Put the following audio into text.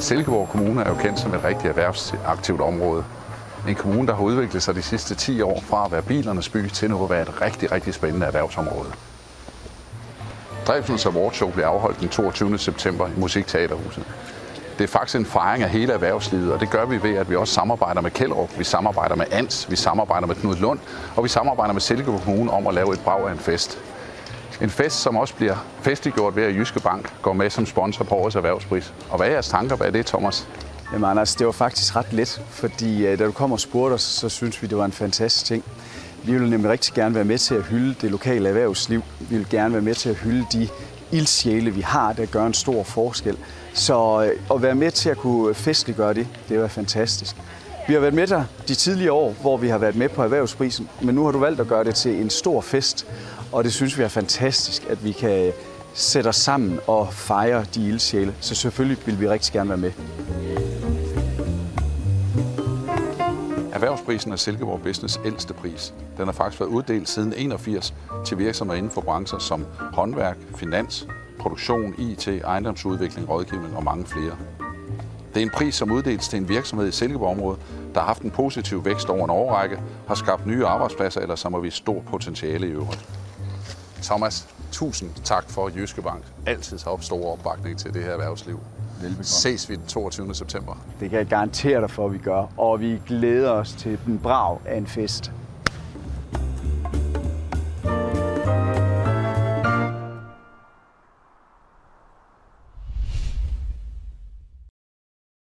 Silkeborg Kommune er jo kendt som et rigtig erhvervsaktivt område. En kommune, der har udviklet sig de sidste 10 år fra at være bilernes by til nu at være et rigtig, rigtig spændende erhvervsområde. Drebsens Award Show bliver afholdt den 22. september i Musikteaterhuset. Det er faktisk en fejring af hele erhvervslivet, og det gør vi ved, at vi også samarbejder med Kjellrup, vi samarbejder med Ans, vi samarbejder med Knud Lund, og vi samarbejder med Silkeborg Kommune om at lave et brag af en fest. En fest, som også bliver festliggjort ved, at Jyske Bank går med som sponsor på årets erhvervspris. Og hvad er jeres tanker bag det, Thomas? Jamen Anders, det var faktisk ret let, fordi øh, da du kom og spurgte os, så synes vi, det var en fantastisk ting. Vi vil nemlig rigtig gerne være med til at hylde det lokale erhvervsliv. Vi vil gerne være med til at hylde de ildsjæle, vi har, der gør en stor forskel. Så øh, at være med til at kunne festliggøre det, det var fantastisk. Vi har været med der de tidligere år, hvor vi har været med på erhvervsprisen, men nu har du valgt at gøre det til en stor fest, og det synes vi er fantastisk, at vi kan sætte os sammen og fejre de ildsjæle. Så selvfølgelig vil vi rigtig gerne være med. Erhvervsprisen er Silkeborg Business ældste pris. Den har faktisk været uddelt siden 81 til virksomheder inden for brancher som håndværk, finans, produktion, IT, ejendomsudvikling, rådgivning og mange flere. Det er en pris, som uddeles til en virksomhed i Silkeborg-området, der har haft en positiv vækst over en årrække, har skabt nye arbejdspladser eller som har vist stort potentiale i øvrigt. Thomas, tusind tak for Jyske Bank. Altid har op stor opbakning til det her erhvervsliv. Velbekomme. Ses vi den 22. september. Det kan jeg garantere dig for, at vi gør, og vi glæder os til den brag af en fest.